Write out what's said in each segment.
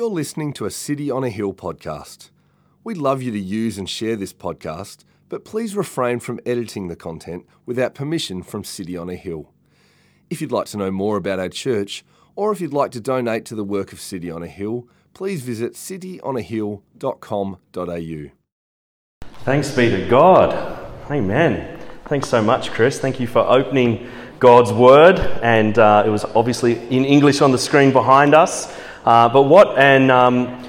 You're listening to a City on a Hill podcast. We'd love you to use and share this podcast, but please refrain from editing the content without permission from City on a Hill. If you'd like to know more about our church, or if you'd like to donate to the work of City on a Hill, please visit cityonahill.com.au. Thanks be to God. Amen. Thanks so much, Chris. Thank you for opening God's Word, and uh, it was obviously in English on the screen behind us. Uh, but what and um,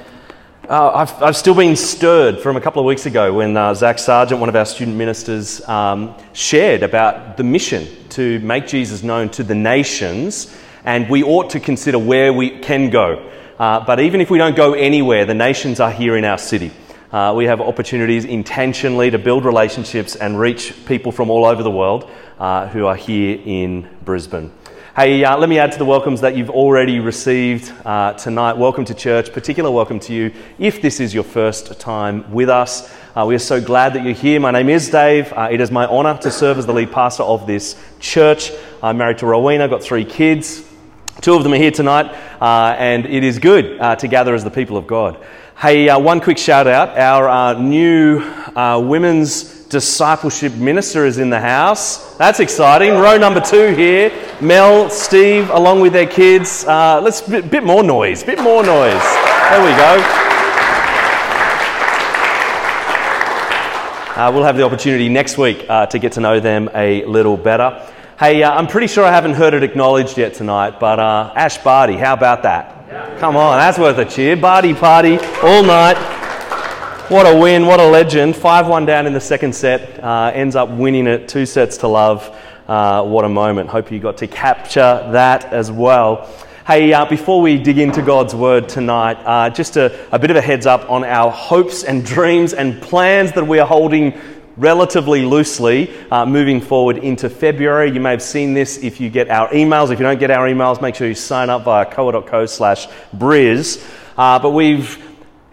uh, I've, I've still been stirred from a couple of weeks ago when uh, Zach Sargent, one of our student ministers, um, shared about the mission to make Jesus known to the nations, and we ought to consider where we can go. Uh, but even if we don't go anywhere, the nations are here in our city. Uh, we have opportunities intentionally to build relationships and reach people from all over the world uh, who are here in Brisbane. Hey, uh, let me add to the welcomes that you've already received uh, tonight. Welcome to church, particular welcome to you if this is your first time with us. Uh, we are so glad that you're here. My name is Dave. Uh, it is my honour to serve as the lead pastor of this church. I'm married to Rowena, I've got three kids. Two of them are here tonight, uh, and it is good uh, to gather as the people of God. Hey, one quick shout out. Our new women's discipleship minister is in the house. That's exciting. Row number two here. Mel, Steve, along with their kids. Uh, let's bit, bit more noise. Bit more noise. There we go. Uh, we'll have the opportunity next week uh, to get to know them a little better. Hey, uh, I'm pretty sure I haven't heard it acknowledged yet tonight, but uh, Ash Barty, how about that? Yeah. Come on, that's worth a cheer. Barty party all night. What a win, what a legend. 5 1 down in the second set, uh, ends up winning it two sets to love. Uh, what a moment. Hope you got to capture that as well. Hey, uh, before we dig into God's word tonight, uh, just a, a bit of a heads up on our hopes and dreams and plans that we are holding relatively loosely uh, moving forward into February. You may have seen this if you get our emails. If you don't get our emails, make sure you sign up via koa.co slash briz. Uh, but we've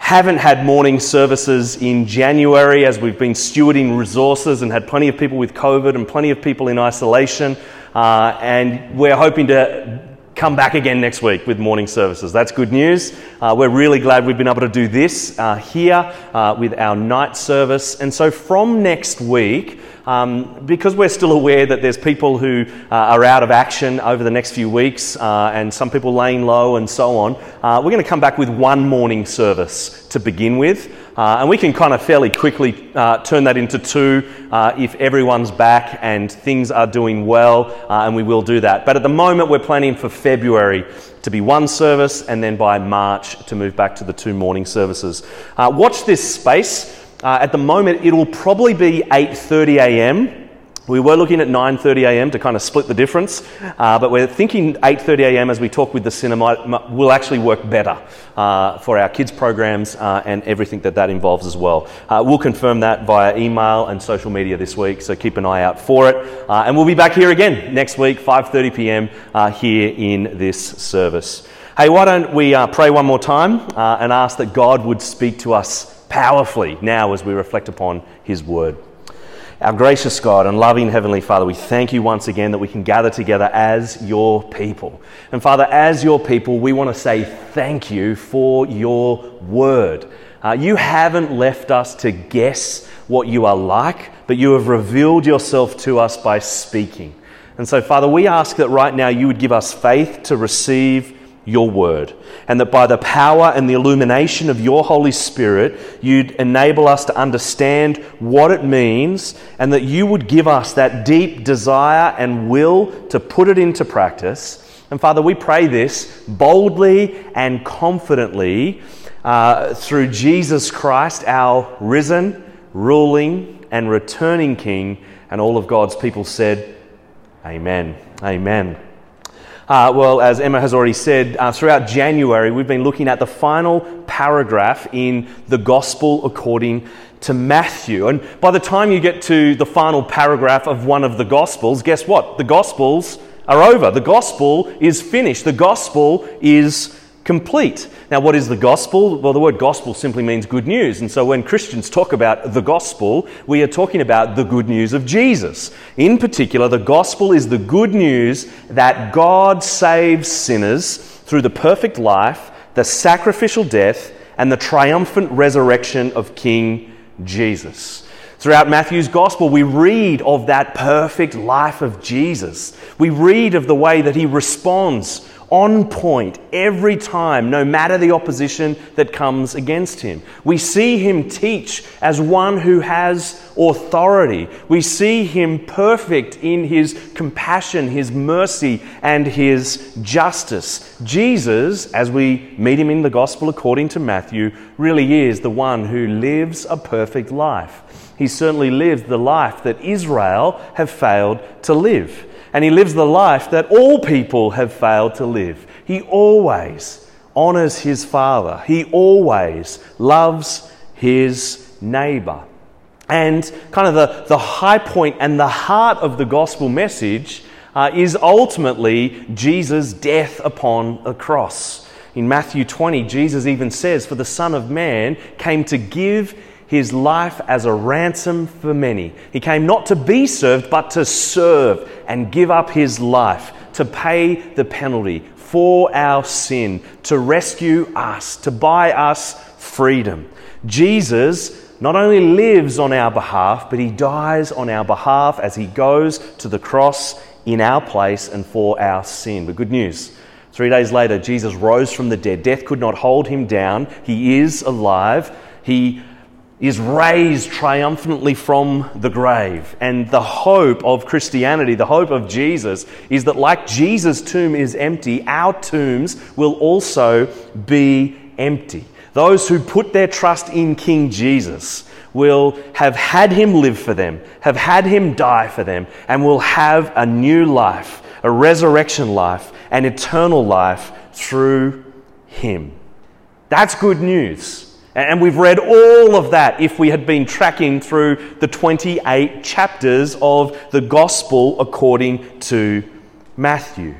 haven't had morning services in January as we've been stewarding resources and had plenty of people with COVID and plenty of people in isolation. Uh, and we're hoping to come back again next week with morning services. That's good news. Uh, we're really glad we've been able to do this uh, here uh, with our night service. And so from next week, um, because we're still aware that there's people who uh, are out of action over the next few weeks uh, and some people laying low and so on, uh, we're going to come back with one morning service to begin with. Uh, and we can kind of fairly quickly uh, turn that into two uh, if everyone's back and things are doing well, and we will do that. But at the moment, we're planning for February to be one service and then by March to move back to the two morning services. watch this space. Uh, at the moment, it'll probably be 8:30 a.m. We were looking at 9:30 a.m. to kind of split the difference, uh, but we're thinking 8:30 a.m. as we talk with the cinema will actually work better uh, for our kids programs uh, and everything that that involves as well. Uh, we'll confirm that via email and social media this week, so keep an eye out for it. Uh, and we'll be back here again next week, 5:30 p.m. Here in this service. Hey, why don't we pray one more time and ask that God would speak to us powerfully now as we reflect upon His Word. Our gracious God and loving Heavenly Father, we thank you once again that we can gather together as your people. And Father, as your people, we want to say thank you for your Word. Uh, you haven't left us to guess what you are like, but you have revealed yourself to us by speaking. And so, Father, we ask that right now you would give us faith to receive your word, and that by the power and the illumination of your Holy Spirit, you'd enable us to understand what it means, and that you would give us that deep desire and will to put it into practice. And Father, we pray this boldly and confidently uh, through Jesus Christ, our risen, ruling, and returning King. And all of God's people said, Amen. Amen. Uh, well, as Emma has already said, uh, throughout January, we've been looking at the final paragraph in the Gospel according to Matthew. And by the time you get to the final paragraph of one of the Gospels, guess what? The Gospels are over. The Gospel is finished. The Gospel is complete. Now, what is the gospel? Well, the word gospel simply means good news. And so when Christians talk about the gospel, we are talking about the good news of Jesus. In particular, the gospel is the good news that God saves sinners through the perfect life, the sacrificial death and the triumphant resurrection of King Jesus. Throughout Matthew's gospel, we read of that perfect life of Jesus. We read of the way that he responds on point every time, no matter the opposition that comes against him. We see him teach as one who has authority. We see him perfect in his compassion, his mercy, and his justice. Jesus, as we meet him in the gospel according to Matthew, really is the one who lives a perfect life. He certainly lives the life that Israel have failed to live and he lives the life that all people have failed to live. He always honors his Father, he always loves his neighbor. And kind of the, the high point and the heart of the gospel message uh, is ultimately Jesus' death upon a cross. In Matthew 20, Jesus even says, For the Son of Man came to give his life as a ransom for many. He came not to be served, but to serve and give up his life, to pay the penalty for our sin, to rescue us, to buy us freedom. Jesus not only lives on our behalf, but he dies on our behalf as he goes to the cross in our place and for our sin. But good news. Three days later, Jesus rose from the dead. Death could not hold him down. He is alive. He is raised triumphantly from the grave. And the hope of Christianity, the hope of Jesus, is that like Jesus' tomb is empty, our tombs will also be empty. Those who put their trust in King Jesus will have had him live for them, have had him die for them, and will have a new life, a resurrection life, an eternal life through him. That's good news. And we've read all of that if we had been tracking through the 28 chapters of the Gospel according to Matthew.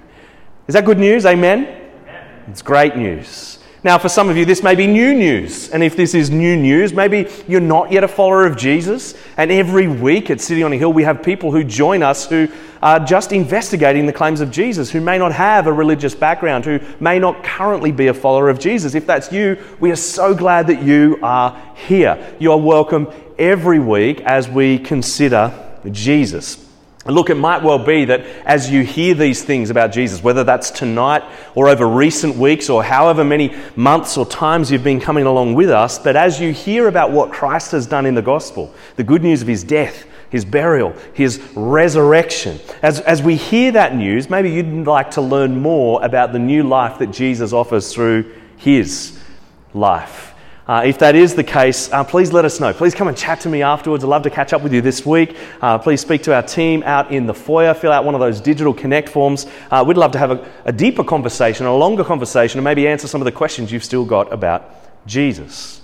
Is that good news? Amen? Amen? It's great news. Now, for some of you, this may be new news. And if this is new news, maybe you're not yet a follower of Jesus. And every week at City on a Hill, we have people who join us who are just investigating the claims of Jesus, who may not have a religious background, who may not currently be a follower of Jesus. If that's you, we are so glad that you are here. You are welcome every week as we consider Jesus. Look, it might well be that as you hear these things about Jesus, whether that's tonight or over recent weeks or however many months or times you've been coming along with us, that as you hear about what Christ has done in the gospel, the good news of his death, his burial, his resurrection, as, as we hear that news, maybe you'd like to learn more about the new life that Jesus offers through his life. Uh, if that is the case, uh, please let us know. Please come and chat to me afterwards. I'd love to catch up with you this week. Uh, please speak to our team out in the foyer. Fill out one of those digital connect forms. Uh, we'd love to have a, a deeper conversation, a longer conversation, and maybe answer some of the questions you've still got about Jesus.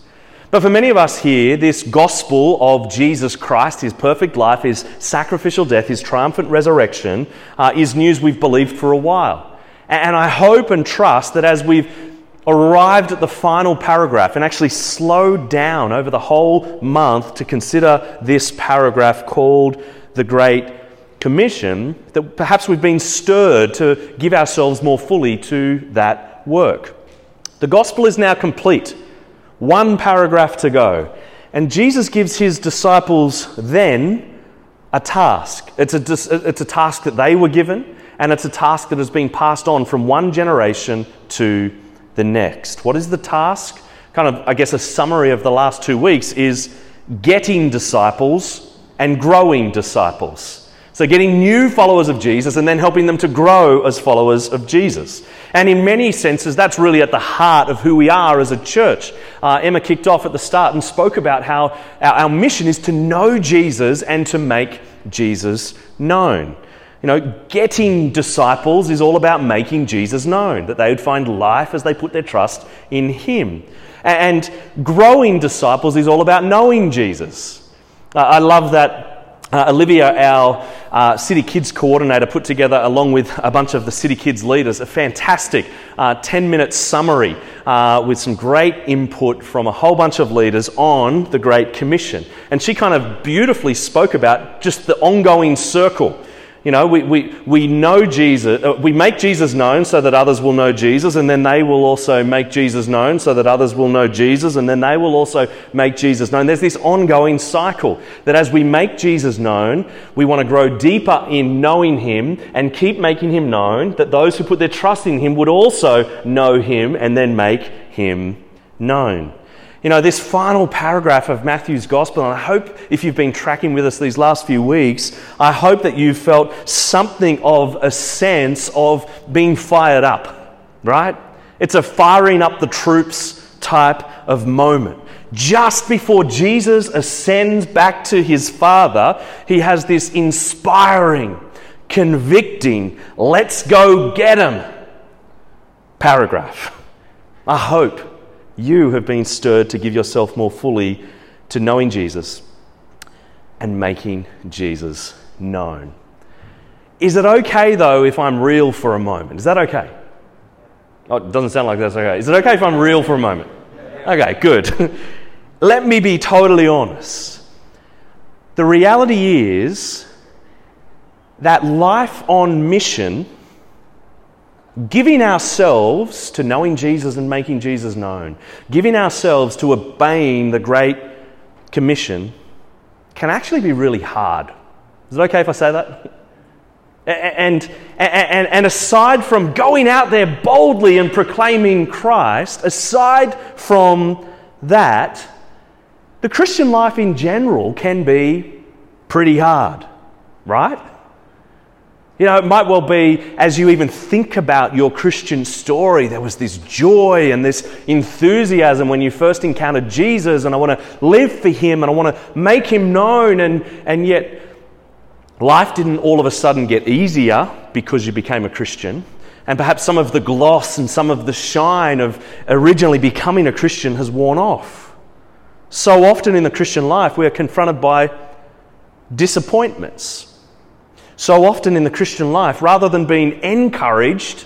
But for many of us here, this gospel of Jesus Christ, his perfect life, his sacrificial death, his triumphant resurrection, uh, is news we've believed for a while. And I hope and trust that as we've arrived at the final paragraph and actually slowed down over the whole month to consider this paragraph called the Great Commission, that perhaps we've been stirred to give ourselves more fully to that work. The gospel is now complete, one paragraph to go. And Jesus gives his disciples then a task. It's a, it's a task that they were given, and it's a task that has been passed on from one generation to the next. What is the task? Kind of, I guess, a summary of the last two weeks is getting disciples and growing disciples. So, getting new followers of Jesus and then helping them to grow as followers of Jesus. And in many senses, that's really at the heart of who we are as a church. Uh, Emma kicked off at the start and spoke about how our, our mission is to know Jesus and to make Jesus known. You know, getting disciples is all about making Jesus known, that they would find life as they put their trust in Him. And growing disciples is all about knowing Jesus. I love that uh, Olivia, our uh, City Kids coordinator, put together, along with a bunch of the City Kids leaders, a fantastic 10 uh, minute summary uh, with some great input from a whole bunch of leaders on the Great Commission. And she kind of beautifully spoke about just the ongoing circle You know, we, we, we know Jesus, uh, we make Jesus known so that others will know Jesus, and then they will also make Jesus known so that others will know Jesus, and then they will also make Jesus known. There's this ongoing cycle that as we make Jesus known, we want to grow deeper in knowing him and keep making him known, that those who put their trust in him would also know him and then make him known. You know, this final paragraph of Matthew's gospel, and I hope if you've been tracking with us these last few weeks, I hope that you've felt something of a sense of being fired up, right? It's a firing up the troops type of moment. Just before Jesus ascends back to his Father, he has this inspiring, convicting, let's go get him paragraph. I hope you have been stirred to give yourself more fully to knowing Jesus and making Jesus known. Is it okay, though, if I'm real for a moment? Is that okay? Oh, it doesn't sound like that's okay. Is it okay if I'm real for a moment? Okay, good. Let me be totally honest. The reality is that life on mission Giving ourselves to knowing Jesus and making Jesus known, giving ourselves to obeying the Great Commission can actually be really hard. Is it okay if I say that? And, and, and aside from going out there boldly and proclaiming Christ, aside from that, the Christian life in general can be pretty hard, right? You know, it might well be as you even think about your Christian story, there was this joy and this enthusiasm when you first encountered Jesus, and I want to live for him and I want to make him known, and, and yet life didn't all of a sudden get easier because you became a Christian. And perhaps some of the gloss and some of the shine of originally becoming a Christian has worn off. So often in the Christian life, we are confronted by disappointments so often in the Christian life, rather than being encouraged,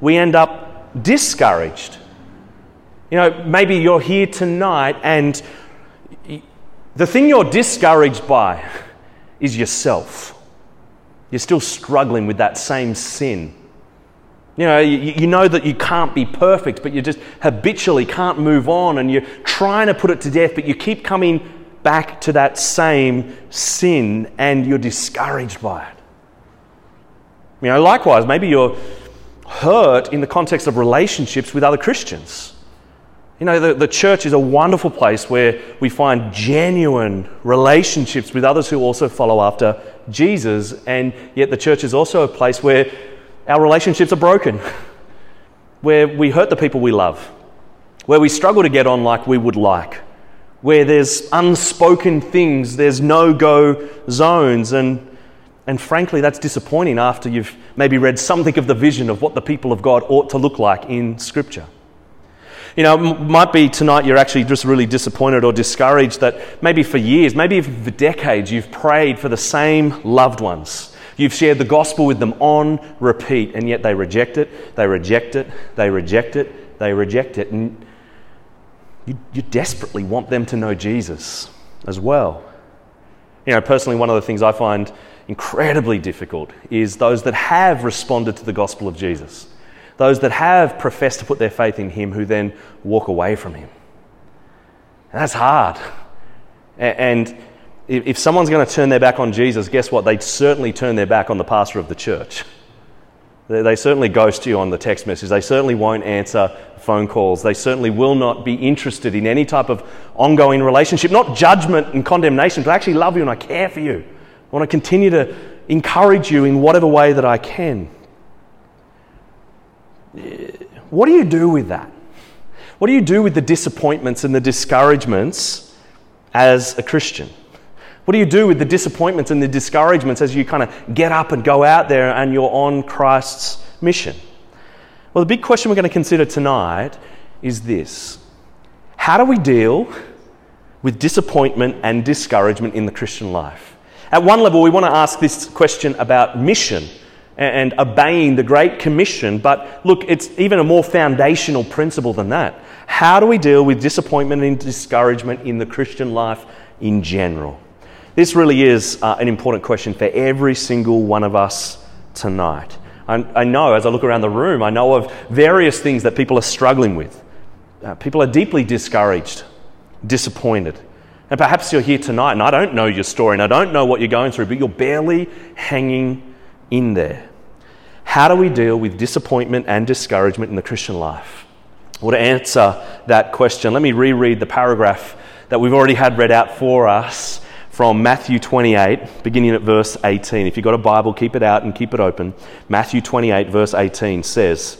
we end up discouraged. You know, maybe you're here tonight and the thing you're discouraged by is yourself. You're still struggling with that same sin. You know, you, you, know that you can't be perfect, but you just habitually can't move on and you're trying to put it to death, but you keep coming back to that same sin and you're discouraged by it. You know, likewise, maybe you're hurt in the context of relationships with other Christians. You know, the, the church is a wonderful place where we find genuine relationships with others who also follow after Jesus, and yet the church is also a place where our relationships are broken, where we hurt the people we love, where we struggle to get on like we would like, where there's unspoken things, there's no go zones, and and frankly, that's disappointing after you've maybe read something of the vision of what the people of God ought to look like in Scripture. You know, it might be tonight you're actually just really disappointed or discouraged that maybe for years, maybe even for decades, you've prayed for the same loved ones. You've shared the gospel with them on repeat, and yet they reject it, they reject it, they reject it, they reject it. And you, you desperately want them to know Jesus as well. You know, personally, one of the things I find incredibly difficult is those that have responded to the gospel of Jesus, those that have professed to put their faith in Him who then walk away from Him. And that's hard. And if someone's going to turn their back on Jesus, guess what? They'd certainly turn their back on the pastor of the church. They certainly ghost you on the text message. They certainly won't answer phone calls. They certainly will not be interested in any type of ongoing relationship, not judgment and condemnation, but actually love you and I care for you. I want to continue to encourage you in whatever way that I can. What do you do with that? What do you do with the disappointments and the discouragements as a Christian? What do you do with the disappointments and the discouragements as you kind of get up and go out there and you're on Christ's mission? Well, the big question we're going to consider tonight is this How do we deal with disappointment and discouragement in the Christian life? At one level, we want to ask this question about mission and obeying the Great Commission, but look, it's even a more foundational principle than that. How do we deal with disappointment and discouragement in the Christian life in general? This really is uh, an important question for every single one of us tonight. I, know as I look around the room, I know of various things that people are struggling with. Uh, people are deeply discouraged, disappointed. And perhaps you're here tonight and I don't know your story and I don't know what you're going through, but you're barely hanging in there. How do we deal with disappointment and discouragement in the Christian life? Well, to answer that question, let me reread the paragraph that we've already had read out for us from Matthew 28, beginning at verse 18. If you've got a Bible, keep it out and keep it open. Matthew 28, verse 18 says,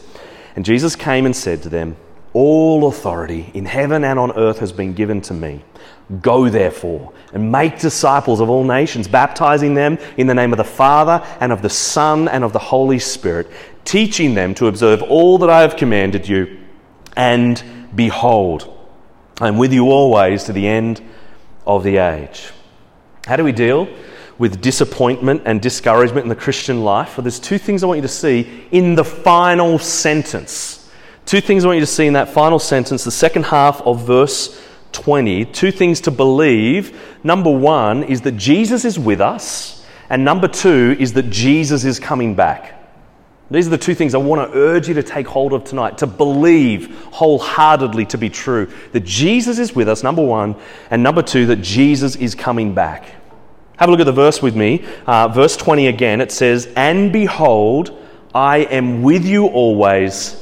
And Jesus came and said to them, All authority in heaven and on earth has been given to me. Go therefore and make disciples of all nations, baptizing them in the name of the Father and of the Son and of the Holy Spirit, teaching them to observe all that I have commanded you. And behold, I am with you always to the end of the age. How do we deal with disappointment and discouragement in the Christian life? Well, there's two things I want you to see in the final sentence. Two things I want you to see in that final sentence, the second half of verse 20. Two things to believe. Number one is that Jesus is with us, and number two is that Jesus is coming back. These are the two things I want to urge you to take hold of tonight, to believe wholeheartedly to be true. That Jesus is with us, number one, and number two, that Jesus is coming back. Have a look at the verse with me. Uh, verse 20 again, it says, And behold, I am with you always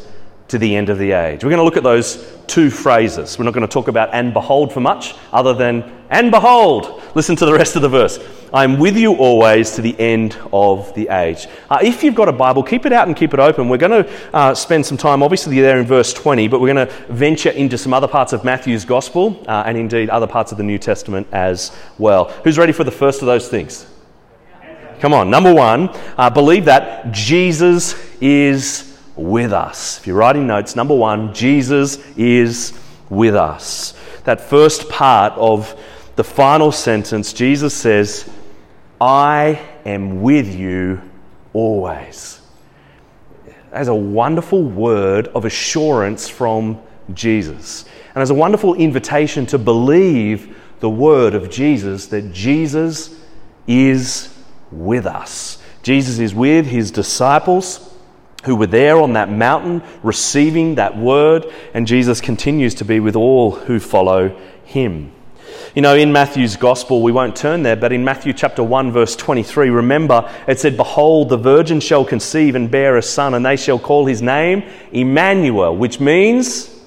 to the end of the age. We're going to look at those two phrases. We're not going to talk about and behold for much, other than and behold. Listen to the rest of the verse. I am with you always to the end of the age. Uh, if you've got a Bible, keep it out and keep it open. We're going to uh, spend some time, obviously, there in verse 20, but we're going to venture into some other parts of Matthew's Gospel uh, and indeed other parts of the New Testament as well. Who's ready for the first of those things? Come on. Number one, uh, believe that Jesus is with us. If you're writing notes, number one, Jesus is with us. That first part of the final sentence, Jesus says, I am with you always. As a wonderful word of assurance from Jesus. And as a wonderful invitation to believe the word of Jesus that Jesus is with us. Jesus is with his disciples who were there on that mountain receiving that word, and Jesus continues to be with all who follow him. You know, in Matthew's gospel, we won't turn there, but in Matthew chapter 1, verse 23, remember it said, Behold, the virgin shall conceive and bear a son, and they shall call his name Emmanuel, which means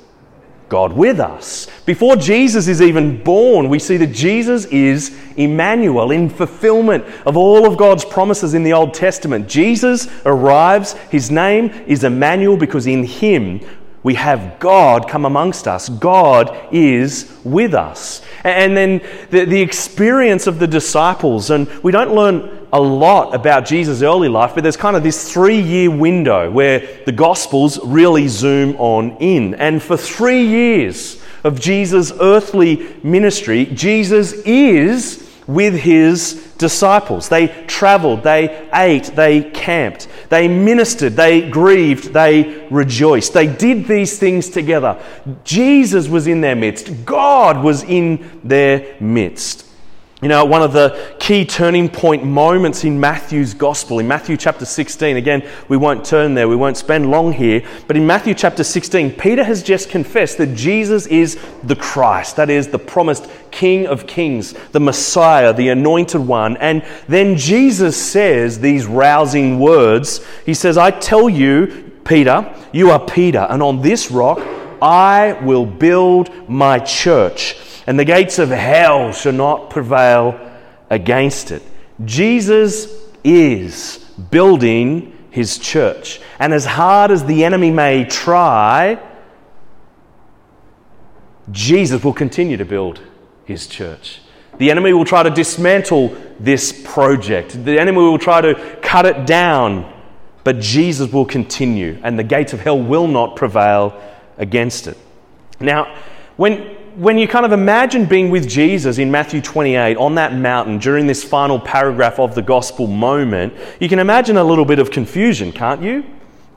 God with us. Before Jesus is even born, we see that Jesus is Emmanuel in fulfillment of all of God's promises in the Old Testament. Jesus arrives, his name is Emmanuel because in him we have God come amongst us. God is with us. And then the, the experience of the disciples, and we don't learn a lot about Jesus' early life, but there's kind of this three year window where the Gospels really zoom on in. And for three years of Jesus' earthly ministry, Jesus is with his disciples. They traveled, they ate, they camped, they ministered, they grieved, they rejoiced. They did these things together. Jesus was in their midst, God was in their midst. You know, one of the key turning point moments in Matthew's gospel, in Matthew chapter 16, again, we won't turn there, we won't spend long here, but in Matthew chapter 16, Peter has just confessed that Jesus is the Christ, that is, the promised King of Kings, the Messiah, the anointed one. And then Jesus says these rousing words He says, I tell you, Peter, you are Peter, and on this rock I will build my church and the gates of hell shall not prevail against it. Jesus is building his church. And as hard as the enemy may try, Jesus will continue to build his church. The enemy will try to dismantle this project. The enemy will try to cut it down, but Jesus will continue, and the gates of hell will not prevail against it. Now, when when you kind of imagine being with Jesus in Matthew 28 on that mountain during this final paragraph of the gospel moment, you can imagine a little bit of confusion, can't you?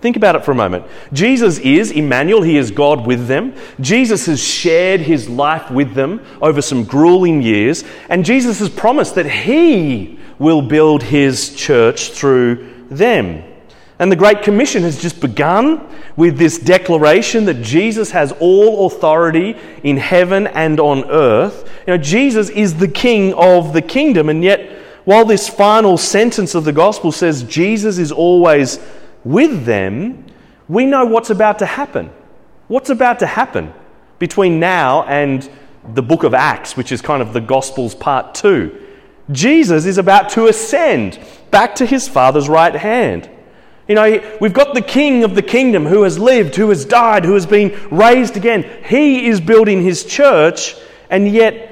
Think about it for a moment. Jesus is Emmanuel, he is God with them. Jesus has shared his life with them over some grueling years, and Jesus has promised that he will build his church through them. And the Great Commission has just begun with this declaration that Jesus has all authority in heaven and on earth. You know, Jesus is the King of the kingdom, and yet, while this final sentence of the gospel says Jesus is always with them, we know what's about to happen. What's about to happen between now and the book of Acts, which is kind of the Gospels part two? Jesus is about to ascend back to his Father's right hand. You know, we've got the King of the kingdom who has lived, who has died, who has been raised again. He is building his church, and yet,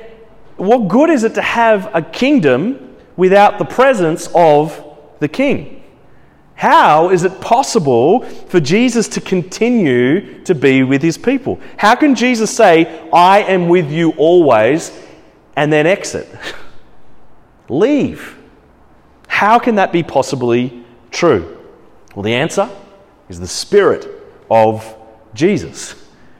what good is it to have a kingdom without the presence of the King? How is it possible for Jesus to continue to be with his people? How can Jesus say, I am with you always, and then exit? Leave. How can that be possibly true? Well, the answer is the Spirit of Jesus.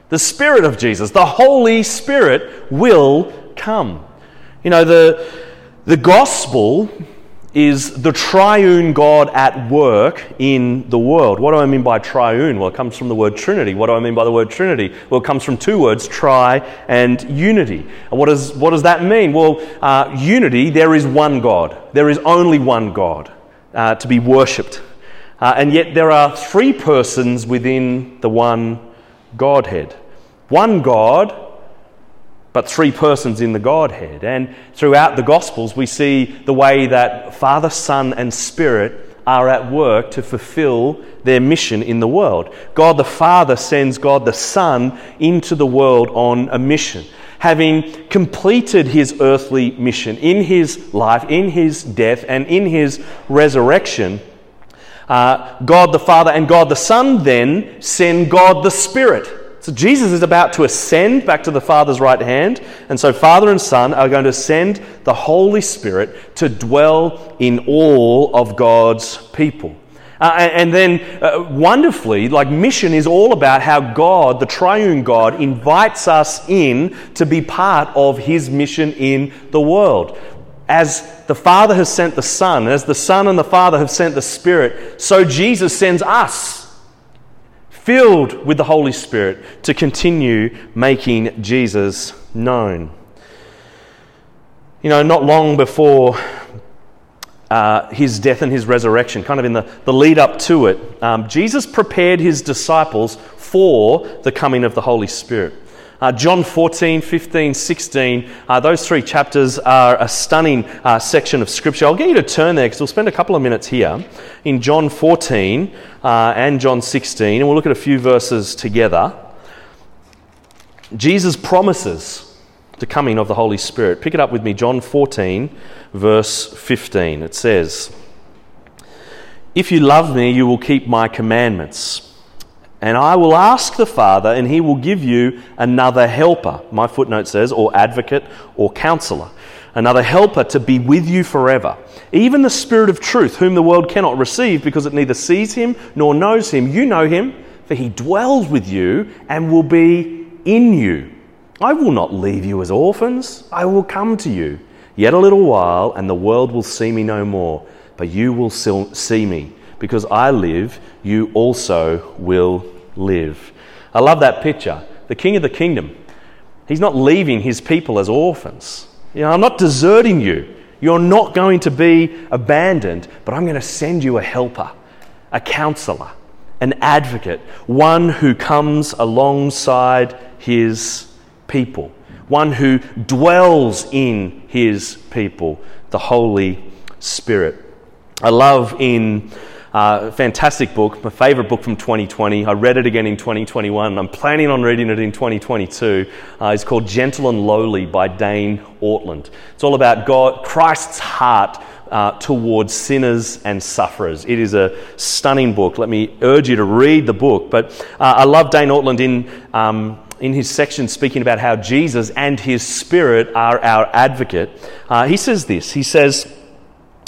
The Spirit of Jesus, the Holy Spirit, will come. You know, the, the gospel is the triune God at work in the world. What do I mean by triune? Well, it comes from the word Trinity. What do I mean by the word Trinity? Well, it comes from two words, tri and unity. And what, is, what does that mean? Well, uh, unity, there is one God. There is only one God uh, to be worshipped. Uh, and yet there are three persons within the one Godhead. One God but three persons in the Godhead. And throughout the Gospels, we see the way that Father, Son, and Spirit are at work to fulfill their mission in the world. God the Father sends God the Son into the world on a mission. Having completed his earthly mission in his life, in his death, and in his resurrection, uh, God the Father and God the Son then send God the Spirit so Jesus is about to ascend back to the Father's right hand. And so Father and Son are going to send the Holy Spirit to dwell in all of God's people. Uh, and, then, uh, wonderfully, like mission is all about how God, the triune God, invites us in to be part of his mission in the world. As the Father has sent the Son, as the Son and the Father have sent the Spirit, so Jesus sends us filled with the Holy Spirit to continue making Jesus known. You know, not long before uh, his death and his resurrection, kind of in the, the lead up to it, um, Jesus prepared his disciples for the coming of the Holy Spirit. Uh, John 14, 15, 16, uh, those three chapters are a stunning uh, section of Scripture. I'll get you to turn there because we'll spend a couple of minutes here in John 14 uh, and John 16, and we'll look at a few verses together. Jesus promises the coming of the Holy Spirit. Pick it up with me, John 14, verse 15. It says, If you love me, you will keep my commandments. And I will ask the Father, and he will give you another helper. My footnote says, or advocate or counselor. Another helper to be with you forever. Even the Spirit of truth, whom the world cannot receive because it neither sees him nor knows him. You know him, for he dwells with you and will be in you. I will not leave you as orphans, I will come to you. Yet a little while, and the world will see me no more, but you will see me. Because I live, you also will live. I love that picture. The king of the kingdom, he's not leaving his people as orphans. You know, I'm not deserting you. You're not going to be abandoned, but I'm going to send you a helper, a counselor, an advocate, one who comes alongside his people, one who dwells in his people, the Holy Spirit. I love in uh, fantastic book, my favorite book from 2020. I read it again in 2021. I'm planning on reading it in 2022. Uh, it's called Gentle and Lowly by Dane Ortlund. It's all about God, Christ's heart uh, towards sinners and sufferers. It is a stunning book. Let me urge you to read the book. But uh, I love Dane Ortlund in. Um, in his section speaking about how Jesus and his Spirit are our advocate, uh, he says this. He says,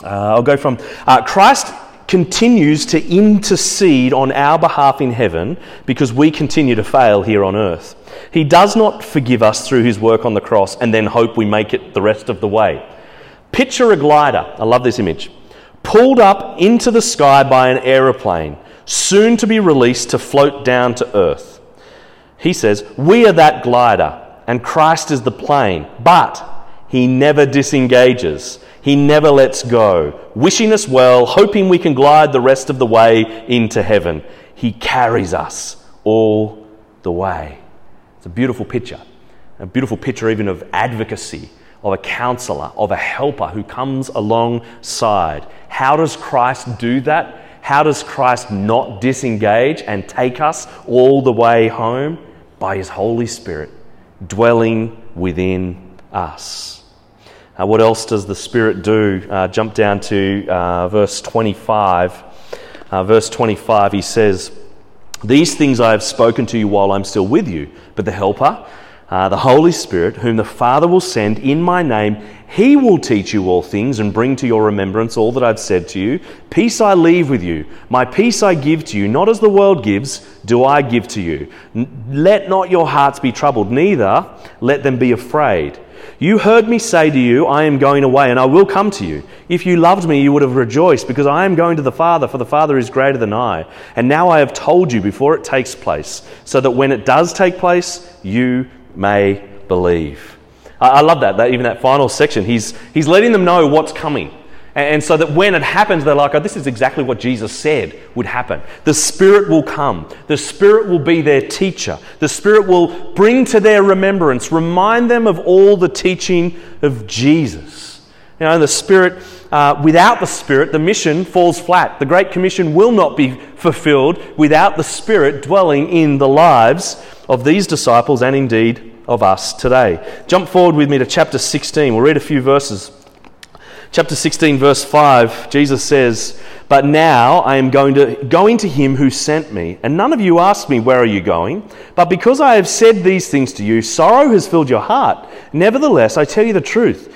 uh, I'll go from uh, Christ continues to intercede on our behalf in heaven because we continue to fail here on earth. He does not forgive us through his work on the cross and then hope we make it the rest of the way. Picture a glider, I love this image, pulled up into the sky by an aeroplane, soon to be released to float down to earth. He says, We are that glider, and Christ is the plane, but he never disengages. He never lets go, wishing us well, hoping we can glide the rest of the way into heaven. He carries us all the way. It's a beautiful picture. A beautiful picture, even of advocacy, of a counselor, of a helper who comes alongside. How does Christ do that? How does Christ not disengage and take us all the way home? By his Holy Spirit dwelling within us. Uh, what else does the Spirit do? Uh, jump down to uh, verse 25. Uh, verse 25, he says, These things I have spoken to you while I'm still with you, but the Helper, uh, the Holy Spirit, whom the Father will send in my name, he will teach you all things and bring to your remembrance all that I've said to you. Peace I leave with you. My peace I give to you. Not as the world gives, do I give to you. Let not your hearts be troubled, neither let them be afraid. You heard me say to you, I am going away and I will come to you. If you loved me, you would have rejoiced because I am going to the Father, for the Father is greater than I. And now I have told you before it takes place, so that when it does take place, you may believe. I love that, that even that final section. He's, he's letting them know what's coming. And so that when it happens, they're like, oh, this is exactly what Jesus said would happen. The Spirit will come. The Spirit will be their teacher. The Spirit will bring to their remembrance, remind them of all the teaching of Jesus. You know, the Spirit, uh, without the Spirit, the mission falls flat. The Great Commission will not be fulfilled without the Spirit dwelling in the lives of these disciples and indeed of us today. Jump forward with me to chapter 16. We'll read a few verses. Chapter 16, verse 5, Jesus says, But now I am going to going to him who sent me, and none of you asked me, Where are you going? But because I have said these things to you, sorrow has filled your heart. Nevertheless, I tell you the truth.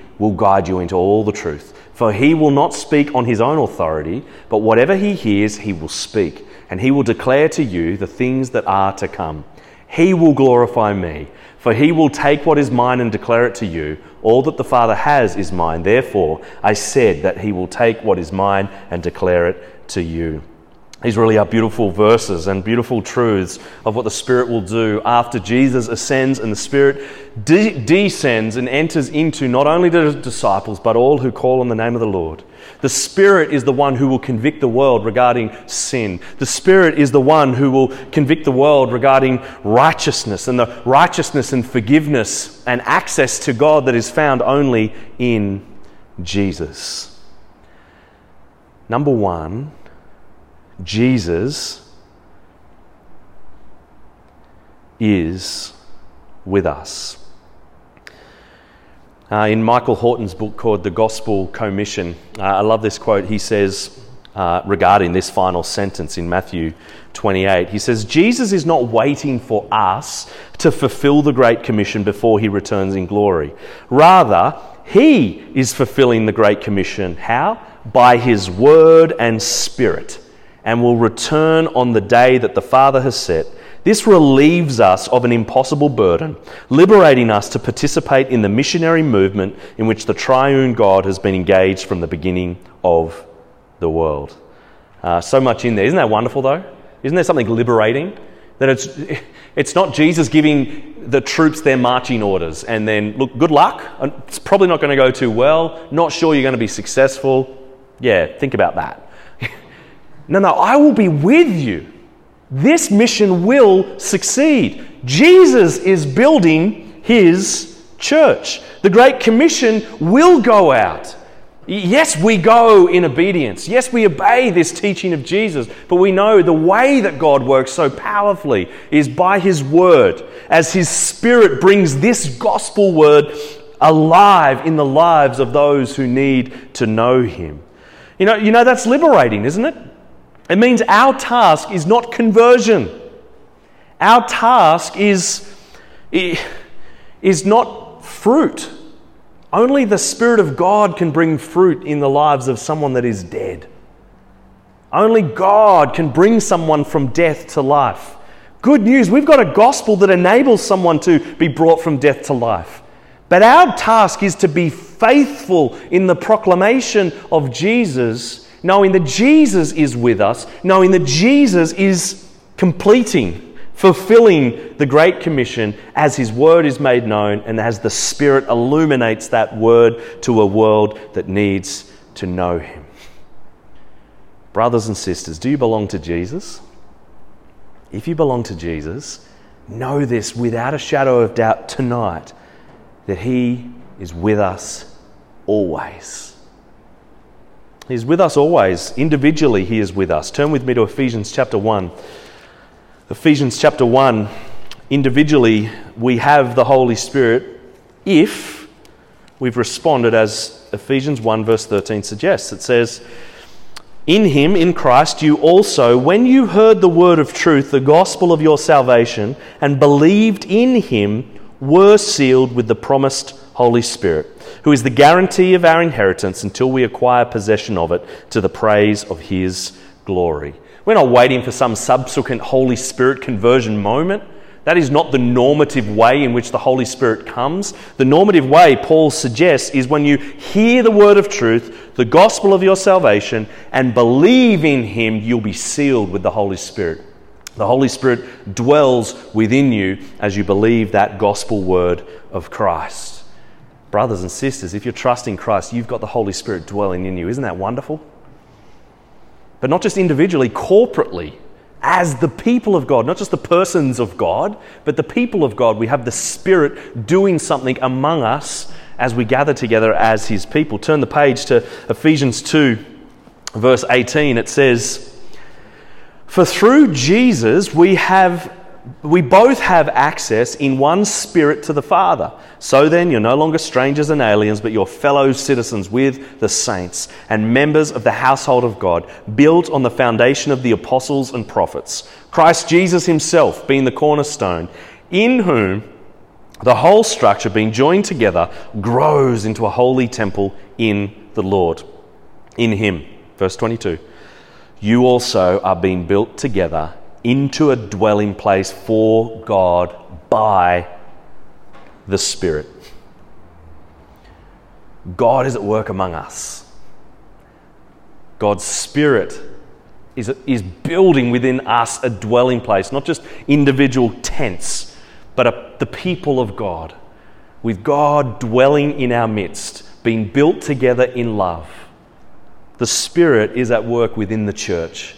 will guide you into all the truth. For he will not speak on his own authority, but whatever he hears, he will speak, and he will declare to you the things that are to come. He will glorify me, for he will take what is mine and declare it to you. All that the Father has is mine. Therefore, I said that he will take what is mine and declare it to you. These really are beautiful verses and beautiful truths of what the Spirit will do after Jesus ascends and the Spirit de- descends and enters into not only the disciples, but all who call on the name of the Lord. The Spirit is the one who will convict the world regarding sin. The Spirit is the one who will convict the world regarding righteousness and the righteousness and forgiveness and access to God that is found only in Jesus. Number one, Jesus is with us. Uh, in Michael Horton's book called The Gospel Commission, uh, I love this quote. He says, uh, regarding this final sentence in Matthew 28, he says, Jesus is not waiting for us to fulfill the Great Commission before he returns in glory. Rather, he is fulfilling the Great Commission. How? By his word and spirit, and will return on the day that the Father has set this relieves us of an impossible burden, liberating us to participate in the missionary movement in which the triune God has been engaged from the beginning of the world. Uh, so much in there. Isn't that wonderful, though? Isn't there something liberating? That it's, it's not Jesus giving the troops their marching orders and then, look, good luck. It's probably not going to go too well. Not sure you're going to be successful. Yeah, think about that. No, no, I will be with you this mission will succeed. Jesus is building his church. The Great Commission will go out. Yes, we go in obedience. Yes, we obey this teaching of Jesus, but we know the way that God works so powerfully is by His Word, as His Spirit brings this gospel word alive in the lives of those who need to know Him. You know, you know that's liberating, isn't it? It means our task is not conversion. Our task is, is not fruit. Only the Spirit of God can bring fruit in the lives of someone that is dead. Only God can bring someone from death to life. Good news, we've got a gospel that enables someone to be brought from death to life. But our task is to be faithful in the proclamation of Jesus, knowing that Jesus is with us, knowing that Jesus is completing fulfilling the Great Commission as His Word is made known and as the Spirit illuminates that Word to a world that needs to know Him. Brothers and sisters, do you belong to Jesus? If you belong to Jesus, know this without a shadow of doubt tonight that He is with us always. He's with us always. Individually, He is with us. Turn with me to Ephesians chapter 1. Ephesians chapter 1, individually, we have the Holy Spirit if we've responded as Ephesians 1, verse 13 suggests. It says, In him, in Christ, you also, when you heard the word of truth, the gospel of your salvation, and believed in him, were sealed with the promised Holy Spirit, who is the guarantee of our inheritance until we acquire possession of it to the praise of his glory. We're not waiting for some subsequent Holy Spirit conversion moment. That is not the normative way in which the Holy Spirit comes. The normative way, Paul suggests, is when you hear the word of truth, the gospel of your salvation, and believe in Him, you'll be sealed with the Holy Spirit. The Holy Spirit dwells within you as you believe that gospel word of Christ. Brothers and sisters, if you're trusting Christ, you've got the Holy Spirit dwelling in you. Isn't that wonderful? but not just individually, corporately, as the people of God, not just the persons of God, but the people of God. We have the Spirit doing something among us as we gather together as His people. Turn the page to Ephesians 2, verse 18. It says, For through Jesus we have we both have access in one spirit to the Father. So then, you're no longer strangers and aliens, but you're fellow citizens with the saints and members of the household of God, built on the foundation of the apostles and prophets. Christ Jesus himself being the cornerstone, in whom the whole structure, being joined together, grows into a holy temple in the Lord. In him. Verse 22. You also are being built together into a dwelling place for God by the Spirit. God is at work among us. God's Spirit is, is building within us a dwelling place, not just individual tents, but a, the people of God, with God dwelling in our midst, being built together in love. The Spirit is at work within the church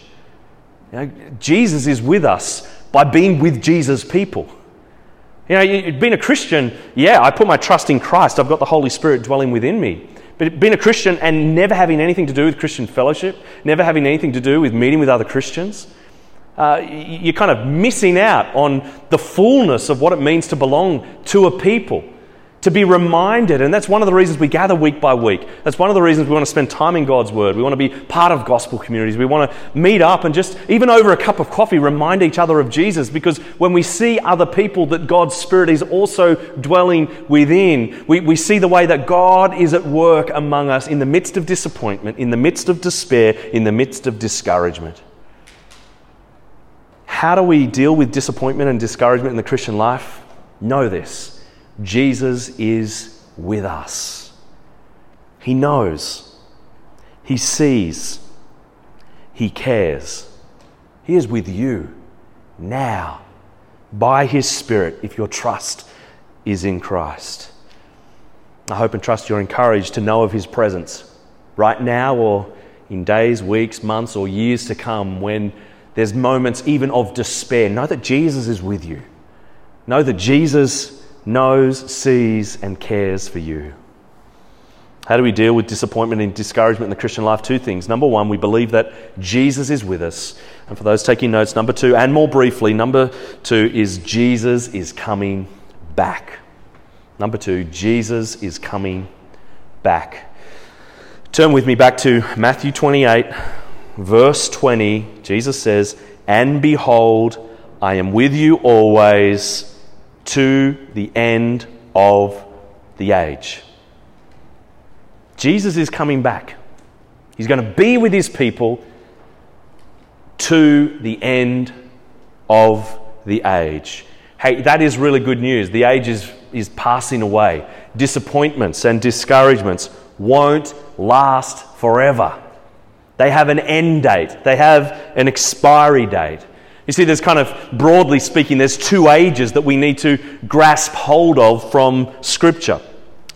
you know, Jesus is with us by being with Jesus' people. You know, being a Christian, yeah, I put my trust in Christ. I've got the Holy Spirit dwelling within me. But being a Christian and never having anything to do with Christian fellowship, never having anything to do with meeting with other Christians, uh, you're kind of missing out on the fullness of what it means to belong to a people to be reminded. And that's one of the reasons we gather week by week. That's one of the reasons we want to spend time in God's Word. We want to be part of gospel communities. We want to meet up and just, even over a cup of coffee, remind each other of Jesus. Because when we see other people that God's Spirit is also dwelling within, we, we see the way that God is at work among us in the midst of disappointment, in the midst of despair, in the midst of discouragement. How do we deal with disappointment and discouragement in the Christian life? Know this Jesus is with us. He knows, He sees, He cares. He is with you now by His Spirit if your trust is in Christ. I hope and trust you're encouraged to know of His presence right now or in days, weeks, months, or years to come when there's moments even of despair. Know that Jesus is with you. Know that Jesus knows, sees, and cares for you. How do we deal with disappointment and discouragement in the Christian life? Two things. Number one, we believe that Jesus is with us. And for those taking notes, number two, and more briefly, number two is Jesus is coming back. Number two, Jesus is coming back. Turn with me back to Matthew 28, verse 20. Jesus says, And behold, I am with you always to the end of the age. Jesus is coming back. He's going to be with his people to the end of the age. Hey, that is really good news. The age is, is passing away. Disappointments and discouragements won't last forever. They have an end date, they have an expiry date. You see, there's kind of, broadly speaking, there's two ages that we need to grasp hold of from Scripture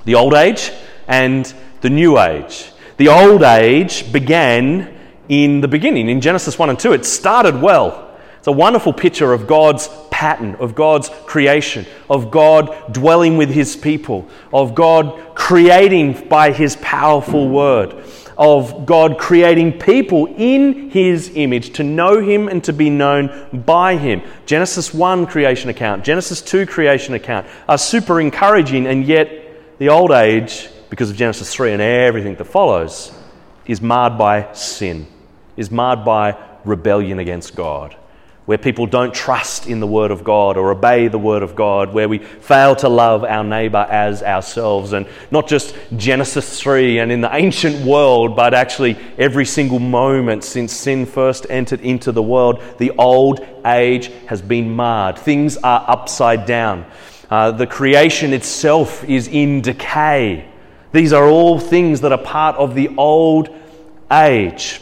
the old age and the new age. The old age began in the beginning, in Genesis 1 and 2. It started well. It's a wonderful picture of God's pattern, of God's creation, of God dwelling with his people, of God creating by his powerful word, of God creating people in his image to know him and to be known by him. Genesis 1 creation account, Genesis 2 creation account are super encouraging, and yet the old age, because of Genesis 3 and everything that follows, is marred by sin, is marred by rebellion against God where people don't trust in the Word of God or obey the Word of God, where we fail to love our neighbour as ourselves, and not just Genesis 3 and in the ancient world, but actually every single moment since sin first entered into the world, the old age has been marred. Things are upside down. Uh, the creation itself is in decay. These are all things that are part of the old age.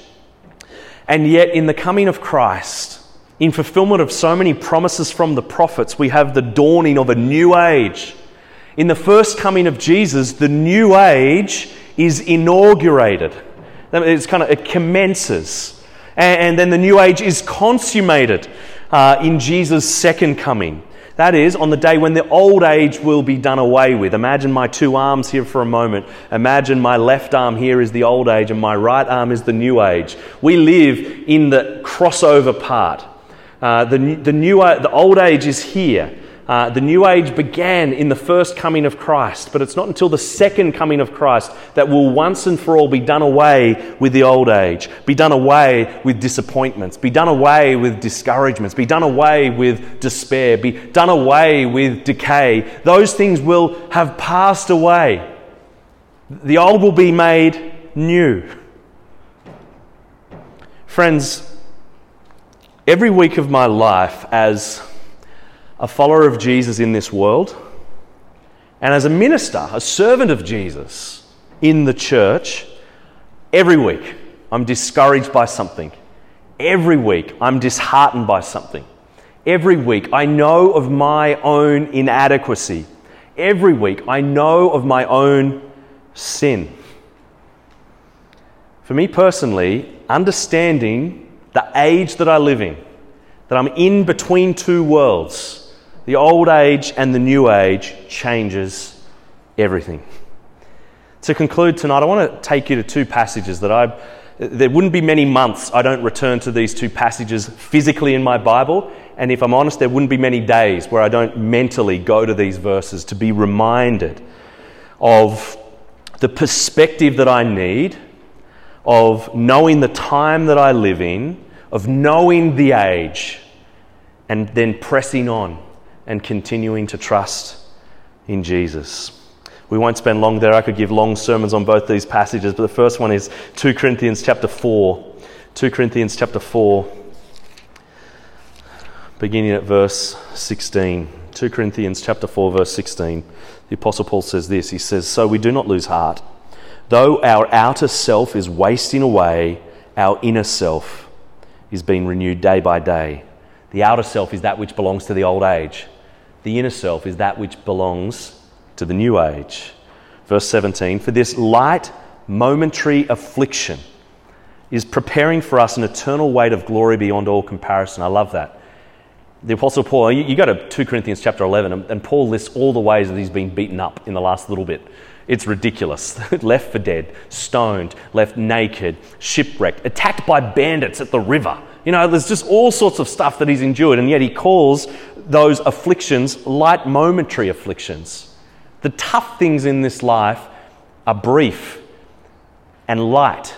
And yet, in the coming of Christ, in fulfillment of so many promises from the prophets, we have the dawning of a new age. In the first coming of Jesus, the new age is inaugurated. It's kind of, it commences. And, then the new age is consummated uh, in Jesus' second coming. That is, on the day when the old age will be done away with. Imagine my two arms here for a moment. Imagine my left arm here is the old age and my right arm is the new age. We live in the crossover part. Uh, the, the, new, the old age is here. Uh, the new age began in the first coming of Christ, but it's not until the second coming of Christ that will once and for all be done away with the old age, be done away with disappointments, be done away with discouragements, be done away with despair, be done away with decay. Those things will have passed away. The old will be made new. Friends, Every week of my life as a follower of Jesus in this world, and as a minister, a servant of Jesus in the church, every week I'm discouraged by something. Every week I'm disheartened by something. Every week I know of my own inadequacy. Every week I know of my own sin. For me personally, understanding the age that I live in, that I'm in between two worlds, the old age and the new age, changes everything. To conclude tonight, I want to take you to two passages that I. There wouldn't be many months I don't return to these two passages physically in my Bible, and if I'm honest, there wouldn't be many days where I don't mentally go to these verses to be reminded of the perspective that I need, of knowing the time that I live in, of knowing the age and then pressing on and continuing to trust in Jesus. We won't spend long there. I could give long sermons on both these passages, but the first one is 2 Corinthians chapter 4. 2 Corinthians chapter 4, beginning at verse 16. 2 Corinthians chapter 4 verse 16. The apostle Paul says this. He says, "So we do not lose heart. Though our outer self is wasting away, our inner self is being renewed day by day. The outer self is that which belongs to the old age, the inner self is that which belongs to the new age. Verse 17 For this light, momentary affliction is preparing for us an eternal weight of glory beyond all comparison. I love that. The Apostle Paul, you, go to 2 Corinthians chapter 11, and, and Paul lists all the ways that he's been beaten up in the last little bit. It's ridiculous. left for dead, stoned, left naked, shipwrecked, attacked by bandits at the river. You know, there's just all sorts of stuff that he's endured, and yet he calls those afflictions light momentary afflictions. The tough things in this life are brief and light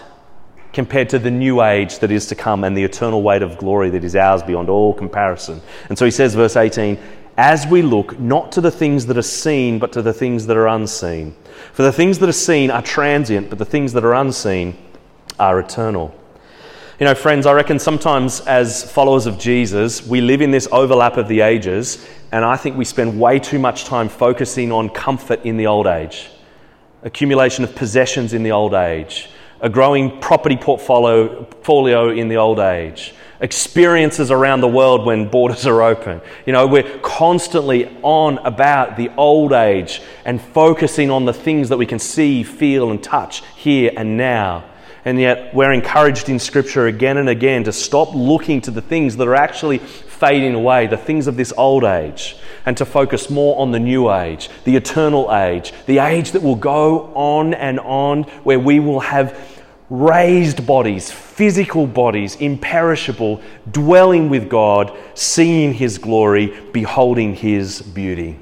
compared to the new age that is to come and the eternal weight of glory that is ours beyond all comparison. And so he says, verse 18, as we look not to the things that are seen, but to the things that are unseen. For the things that are seen are transient, but the things that are unseen are eternal. You know, friends, I reckon sometimes as followers of Jesus, we live in this overlap of the ages, and I think we spend way too much time focusing on comfort in the old age, accumulation of possessions in the old age, a growing property portfolio in the old age, experiences around the world when borders are open. You know, we're constantly on about the old age and focusing on the things that we can see, feel, and touch here and now. And yet, we're encouraged in Scripture again and again to stop looking to the things that are actually fading away, the things of this old age, and to focus more on the new age, the eternal age, the age that will go on and on, where we will have raised bodies, physical bodies, imperishable, dwelling with God, seeing His glory, beholding His beauty.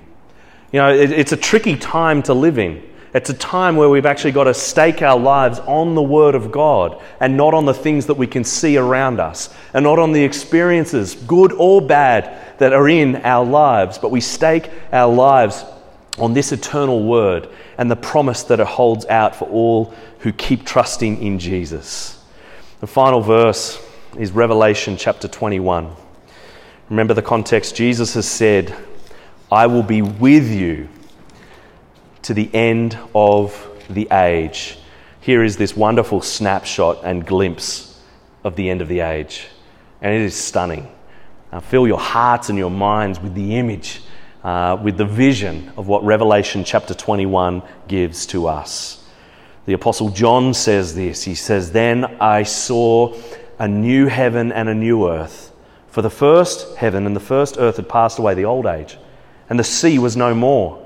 You know, it, it's a tricky time to live in. It's a time where we've actually got to stake our lives on the Word of God and not on the things that we can see around us and not on the experiences, good or bad, that are in our lives, but we stake our lives on this eternal Word and the promise that it holds out for all who keep trusting in Jesus. The final verse is Revelation chapter 21. Remember the context Jesus has said, I will be with you to the end of the age. Here is this wonderful snapshot and glimpse of the end of the age. And it is stunning. Now, fill your hearts and your minds with the image uh, with the vision of what Revelation chapter 21 gives to us. The Apostle John says this He says, Then I saw a new heaven and a new earth. For the first heaven and the first earth had passed away, the old age, and the sea was no more.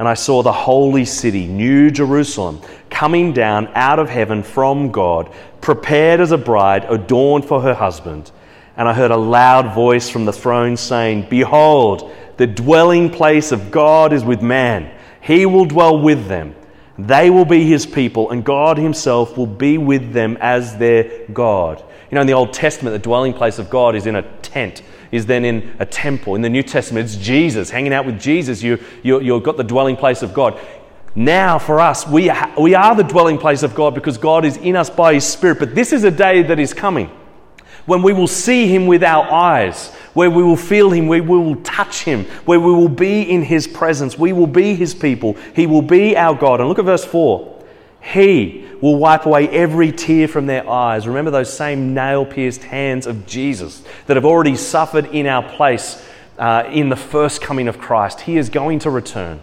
And I saw the holy city, New Jerusalem, coming down out of heaven from God, prepared as a bride, adorned for her husband. And I heard a loud voice from the throne saying, Behold, the dwelling place of God is with man. He will dwell with them. They will be his people, and God himself will be with them as their God. You know, in the Old Testament, the dwelling place of God is in a tent, is then in a temple. In the New Testament, it's Jesus. Hanging out with Jesus, you, you, you've got the dwelling place of God. Now, for us, we, ha- we are the dwelling place of God because God is in us by his Spirit. But this is a day that is coming when we will see him with our eyes, where we will feel him, where we will touch him, where we will be in his presence. We will be his people. He will be our God. And look at verse 4. He will wipe away every tear from their eyes. Remember those same nail pierced hands of Jesus that have already suffered in our place uh, in the first coming of Christ. He is going to return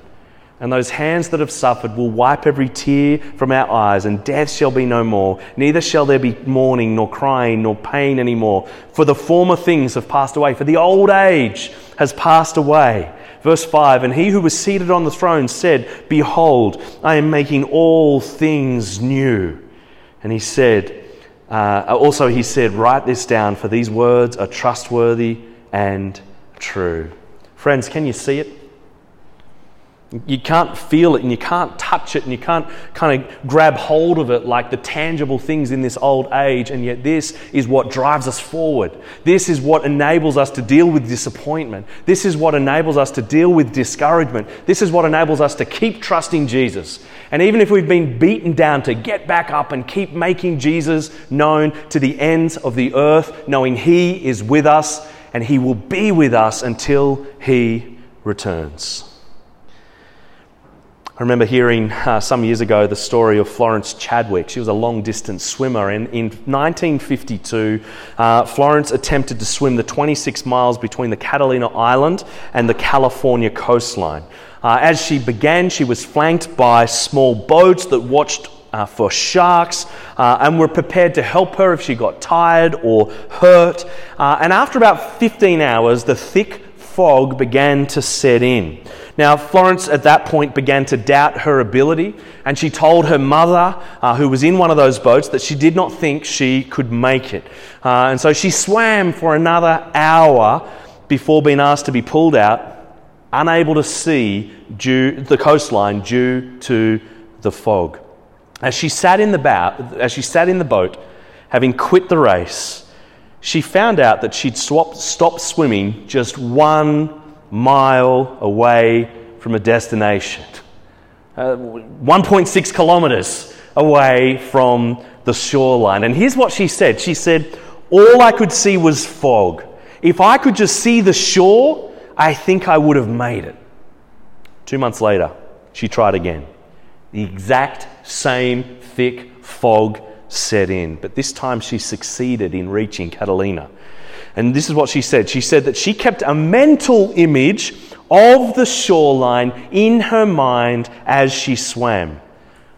and those hands that have suffered will wipe every tear from our eyes, and death shall be no more. Neither shall there be mourning, nor crying, nor pain any more. For the former things have passed away, for the old age has passed away. Verse 5 And he who was seated on the throne said, Behold, I am making all things new. And he said, uh, also he said, Write this down, for these words are trustworthy and true. Friends, can you see it? You can't feel it and you can't touch it and you can't kind of grab hold of it like the tangible things in this old age, and yet this is what drives us forward. This is what enables us to deal with disappointment. This is what enables us to deal with discouragement. This is what enables us to keep trusting Jesus. And even if we've been beaten down, to get back up and keep making Jesus known to the ends of the earth, knowing He is with us and He will be with us until He returns. I remember hearing uh, some years ago the story of Florence Chadwick. She was a long distance swimmer, and in 1952, uh, Florence attempted to swim the 26 miles between the Catalina Island and the California coastline. Uh, as she began, she was flanked by small boats that watched uh, for sharks uh, and were prepared to help her if she got tired or hurt. Uh, and after about 15 hours, the thick fog began to set in. Now, Florence at that point began to doubt her ability, and she told her mother, uh, who was in one of those boats, that she did not think she could make it. Uh, and so she swam for another hour before being asked to be pulled out, unable to see due, the coastline due to the fog. As she sat in the boat, as she sat in the boat, having quit the race, she found out that she'd swapped, stopped swimming just one mile away from a destination, uh, 1.6 kilometers away from the shoreline. And here's what she said She said, All I could see was fog. If I could just see the shore, I think I would have made it. Two months later, she tried again. The exact same thick fog set in, but this time she succeeded in reaching Catalina. And this is what she said. She said that she kept a mental image of the shoreline in her mind as she swam.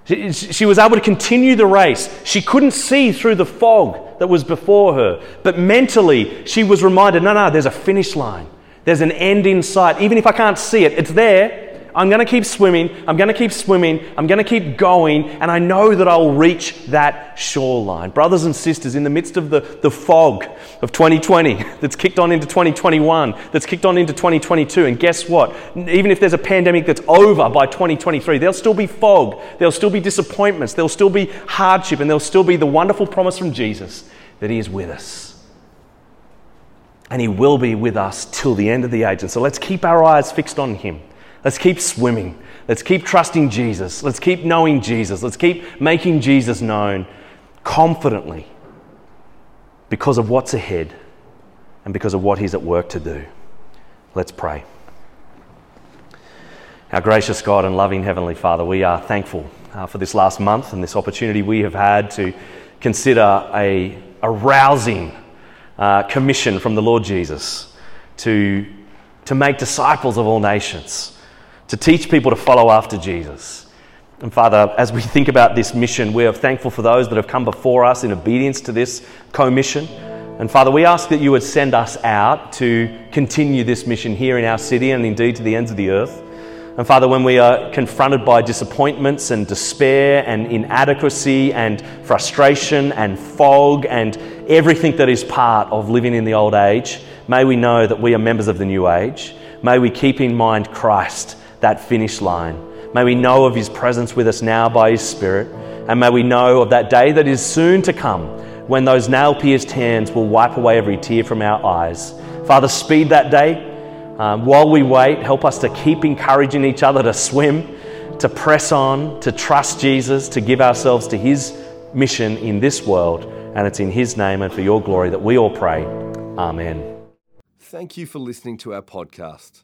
She was able to continue the race. She couldn't see through the fog that was before her. But mentally, she was reminded no, no, there's a finish line. There's an end in sight. Even if I can't see it, it's there. I'm going to keep swimming. I'm going to keep swimming. I'm going to keep going. And I know that I'll reach that shoreline. Brothers and sisters, in the midst of the, the fog of 2020 that's kicked on into 2021, that's kicked on into 2022, and guess what? Even if there's a pandemic that's over by 2023, there'll still be fog. There'll still be disappointments. There'll still be hardship. And there'll still be the wonderful promise from Jesus that He is with us and He will be with us till the end of the age. And so let's keep our eyes fixed on Him. Let's keep swimming. Let's keep trusting Jesus. Let's keep knowing Jesus. Let's keep making Jesus known confidently because of what's ahead and because of what He's at work to do. Let's pray. Our gracious God and loving Heavenly Father, we are thankful uh, for this last month and this opportunity we have had to consider a, a rousing uh, commission from the Lord Jesus to, to make disciples of all nations to teach people to follow after Jesus. And Father, as we think about this mission, we are thankful for those that have come before us in obedience to this co-mission. And Father, we ask that you would send us out to continue this mission here in our city and indeed to the ends of the earth. And Father, when we are confronted by disappointments and despair and inadequacy and frustration and fog and everything that is part of living in the old age, may we know that we are members of the new age. May we keep in mind Christ that finish line. May we know of His presence with us now by His Spirit, and may we know of that day that is soon to come when those nail pierced hands will wipe away every tear from our eyes. Father, speed that day. Um, while we wait, help us to keep encouraging each other to swim, to press on, to trust Jesus, to give ourselves to His mission in this world. And it's in His name and for your glory that we all pray. Amen. Thank you for listening to our podcast.